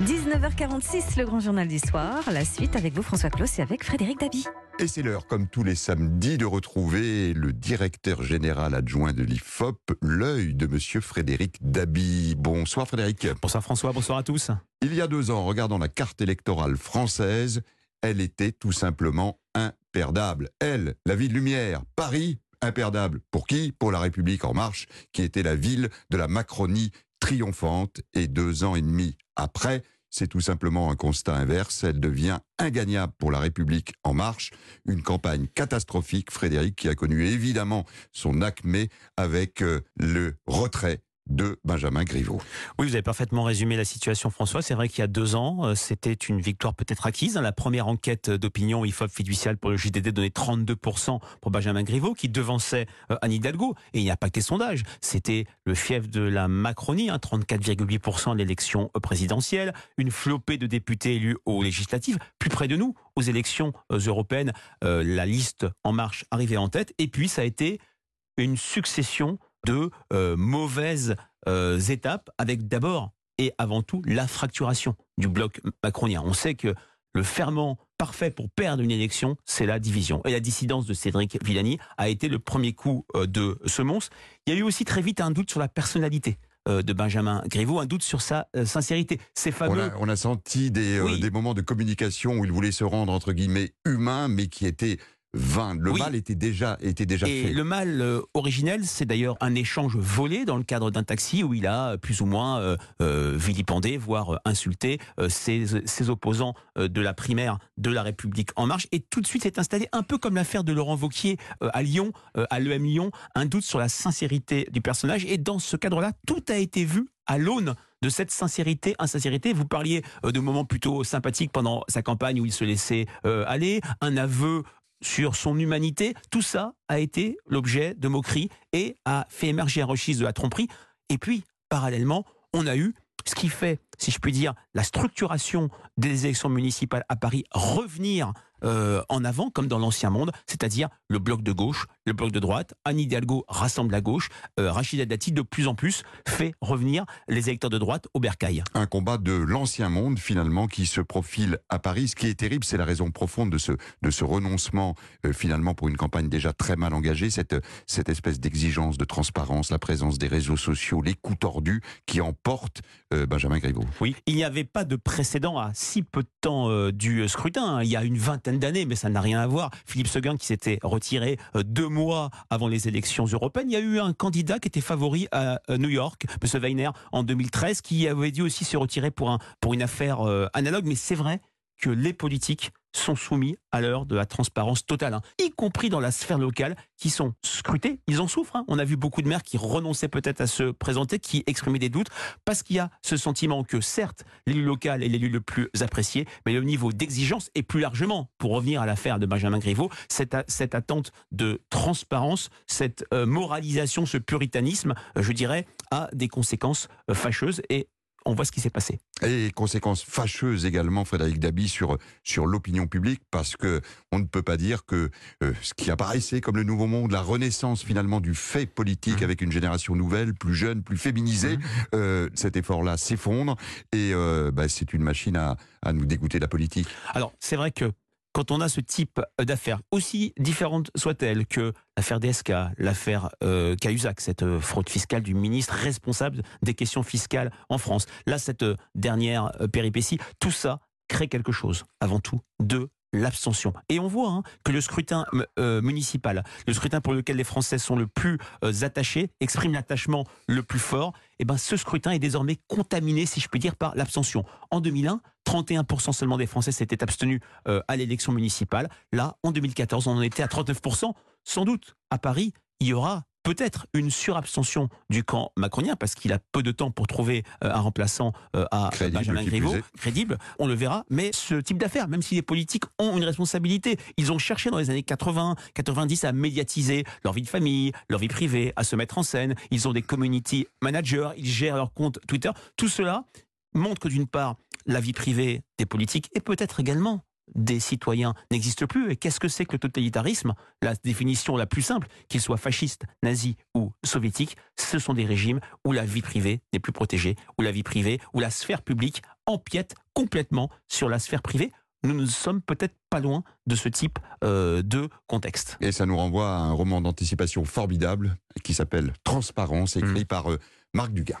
19h46, le grand journal du soir. La suite avec vous, François Claus, et avec Frédéric Dabi. Et c'est l'heure, comme tous les samedis, de retrouver le directeur général adjoint de l'IFOP, l'œil de monsieur Frédéric Dabi. Bonsoir Frédéric. Bonsoir François, bonsoir à tous. Il y a deux ans, en regardant la carte électorale française, elle était tout simplement imperdable. Elle, la ville lumière, Paris, imperdable. Pour qui? Pour la République en marche, qui était la ville de la Macronie triomphante. Et deux ans et demi après, c'est tout simplement un constat inverse. Elle devient ingagnable pour la République en marche. Une campagne catastrophique, Frédéric, qui a connu évidemment son acmé avec euh, le retrait de Benjamin Griveaux. Oui, vous avez parfaitement résumé la situation, François. C'est vrai qu'il y a deux ans, euh, c'était une victoire peut-être acquise. La première enquête d'opinion IFOP fiduciale pour le JDD donnait 32% pour Benjamin Griveaux, qui devançait euh, Anne Hidalgo. Et il n'y a pas que des sondages. C'était le fief de la Macronie, 34,8% de l'élection présidentielle, une flopée de députés élus aux législatives, plus près de nous, aux élections euh, européennes, la liste En Marche arrivait en tête. Et puis, ça a été une succession de euh, mauvaises euh, étapes, avec d'abord et avant tout la fracturation du bloc macronien. On sait que le ferment parfait pour perdre une élection, c'est la division. Et la dissidence de Cédric Villani a été le premier coup euh, de ce monstre. Il y a eu aussi très vite un doute sur la personnalité de Benjamin Griveaux, un doute sur sa sincérité. C'est fameux. On a, senti des, des moments de communication où il voulait se rendre entre guillemets humain, mais qui étaient 20. Le mal était déjà, était déjà et Le mal euh, originel, c'est d'ailleurs un échange volé dans le cadre d'un taxi où il a plus ou moins euh, euh, vilipendé, voire insulté ses, ses, opposants de la primaire de la République En Marche. Et tout de suite s'est installé, un peu comme l'affaire de Laurent Vauquier à Lyon, à l'EM Lyon, un doute sur la sincérité du personnage. Et dans ce cadre-là, tout a été vu à l'aune de cette sincérité, insincérité. Vous parliez de moments plutôt sympathiques pendant sa campagne où il se laissait aller, un aveu sur son humanité, tout ça a été l'objet de moqueries et a fait émerger un registre de la tromperie. Et puis, parallèlement, on a eu ce qui fait, si je puis dire, la structuration des élections municipales à Paris revenir euh, en avant, comme dans l'ancien monde, c'est-à-dire le bloc de gauche, le bloc de droite. Anne Hidalgo rassemble la gauche. Euh, Rachida Dati, de plus en plus, fait revenir les électeurs de droite au bercail. Un combat de l'ancien monde, finalement, qui se profile à Paris. Ce qui est terrible, c'est la raison profonde de ce, de ce renoncement, euh, finalement, pour une campagne déjà très mal engagée, cette, cette espèce d'exigence de transparence, la présence des réseaux sociaux, les coups tordus qui emportent Benjamin Griveaux. Oui, il n'y avait pas de précédent à si peu de temps du scrutin. Hein. Il y a une vingtaine d'années, mais ça n'a rien à voir. Philippe Seguin qui s'était retiré euh, deux mois avant les élections européennes. Il y a eu un candidat qui était favori à euh, New York, M. Weiner, en 2013, qui avait dû aussi se retirer pour, un, pour une affaire euh, analogue. Mais c'est vrai que les politiques sont soumis à l'heure de la transparence totale, hein. y compris dans la sphère locale, qui sont scrutés. Ils en souffrent. Hein. On a vu beaucoup de maires qui renonçaient peut-être à se présenter, qui exprimaient des doutes, parce qu'il y a ce sentiment que certes, l'élu local est l'élu le plus apprécié, mais le niveau d'exigence est plus largement, pour revenir à l'affaire de Benjamin Griveaux, cette, cette attente de transparence, cette euh, moralisation, ce puritanisme, je dirais, a des conséquences euh, fâcheuses et on voit ce qui s'est passé. Et conséquences fâcheuses également, Frédéric Dabi, sur, sur l'opinion publique, parce que on ne peut pas dire que euh, ce qui apparaissait comme le nouveau monde, la renaissance finalement du fait politique mmh. avec une génération nouvelle, plus jeune, plus féminisée, mmh. euh, cet effort-là s'effondre et euh, bah, c'est une machine à, à nous dégoûter de la politique. Alors, c'est vrai que quand on a ce type d'affaires, aussi différentes soient-elles que l'affaire DSK, l'affaire euh, Cahuzac, cette euh, fraude fiscale du ministre responsable des questions fiscales en France, là, cette euh, dernière euh, péripétie, tout ça crée quelque chose, avant tout, de l'abstention. Et on voit hein, que le scrutin municipal, le scrutin pour lequel les Français sont le plus attachés, exprime l'attachement le plus fort, et eh ben ce scrutin est désormais contaminé, si je puis dire, par l'abstention. En 2001, 31% seulement des Français s'étaient abstenus euh, à l'élection municipale. Là, en 2014, on en était à 39%. Sans doute, à Paris, il y aura peut-être une surabstention du camp macronien parce qu'il a peu de temps pour trouver euh, un remplaçant euh, à Benjamin Griveaux, crédible, on le verra, mais ce type d'affaires, même si les politiques ont une responsabilité, ils ont cherché dans les années 80, 90 à médiatiser leur vie de famille, leur vie privée, à se mettre en scène, ils ont des community managers, ils gèrent leur compte Twitter, tout cela montre que d'une part, la vie privée des politiques et peut-être également des citoyens n'existe plus. Et qu'est-ce que c'est que le totalitarisme? La définition la plus simple, qu'il soit fasciste, nazi ou soviétique, ce sont des régimes où la vie privée n'est plus protégée, où la vie privée, où la sphère publique empiète complètement sur la sphère privée nous ne sommes peut-être pas loin de ce type euh, de contexte. Et ça nous renvoie à un roman d'anticipation formidable qui s'appelle Transparence, écrit mmh. par euh, Marc Dugas.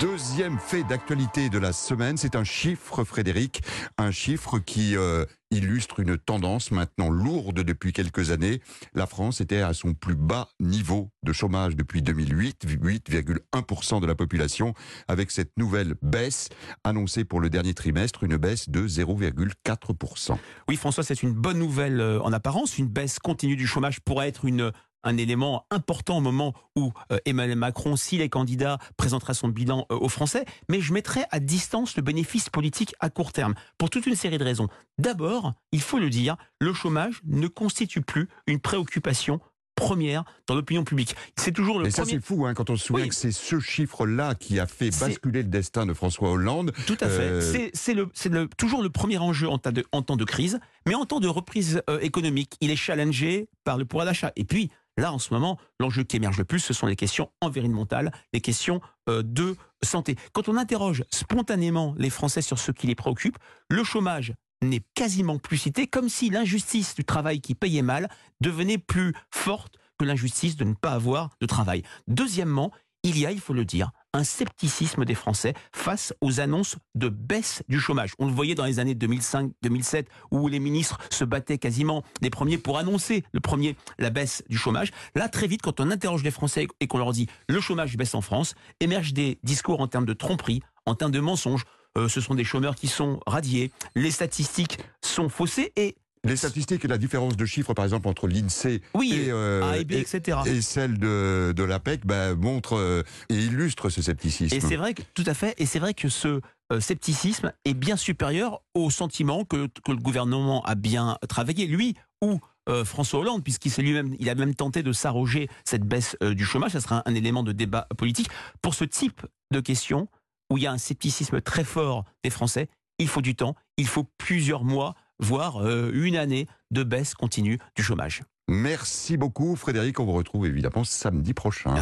Deuxième fait d'actualité de la semaine, c'est un chiffre, Frédéric, un chiffre qui euh, illustre une tendance maintenant lourde depuis quelques années. La France était à son plus bas niveau de chômage depuis 2008, 8,1% de la population, avec cette nouvelle baisse annoncée pour le dernier trimestre, une baisse de 0,4%. Oui, François, c'est une bonne nouvelle euh, en apparence. Une baisse continue du chômage pourrait être une un élément important au moment où euh, Emmanuel Macron, s'il est candidat, présentera son bilan euh, aux Français, mais je mettrai à distance le bénéfice politique à court terme, pour toute une série de raisons. D'abord, il faut le dire, le chômage ne constitue plus une préoccupation première dans l'opinion publique. C'est toujours le Mais ça c'est fou hein, quand on se souvient que c'est ce chiffre-là qui a fait basculer le destin de François Hollande. Tout à fait. Euh, c'est le, le, toujours le premier enjeu en, de, en, temps de crise, mais en temps de reprise économique, il est challengé par le pouvoir d'achat. Et puis, Là, en ce moment, l'enjeu qui émerge le plus, ce sont les questions environnementales, les questions euh, de santé. Quand on interroge spontanément les Français sur ce qui les préoccupe, le chômage n'est quasiment plus cité, comme si l'injustice du travail qui payait mal devenait plus forte que l'injustice de ne pas avoir de travail. Deuxièmement, il y a, il faut le dire, un scepticisme des Français face aux annonces de baisse du chômage. On le voyait dans les années 2005-2007 où les ministres se battaient quasiment les premiers pour annoncer le premier la baisse du chômage. Là, très vite, quand on interroge les Français et qu'on leur dit le chômage baisse en France, émergent des discours en termes de tromperie, en termes de mensonges. Euh, ce sont des chômeurs qui sont radiés, les statistiques sont faussées et les statistiques et la différence de chiffres, par exemple, entre l'INSEE euh, et, etc. et, celle de, de l'APEC, bah, montrent euh, et illustrent ce scepticisme. Et c'est vrai que, tout à fait, et c'est vrai que ce euh, scepticisme est bien supérieur au sentiment que, que, le gouvernement a bien travaillé, lui ou François Hollande, puisqu'il lui-même, il a même tenté de s'arroger cette baisse du chômage. Ça sera un, élément de débat politique. Pour ce type de questions, où il y a un scepticisme très fort des Français, il faut du temps, il faut plusieurs mois voire euh, une année de baisse continue du chômage. Merci beaucoup Frédéric, on vous retrouve évidemment samedi prochain.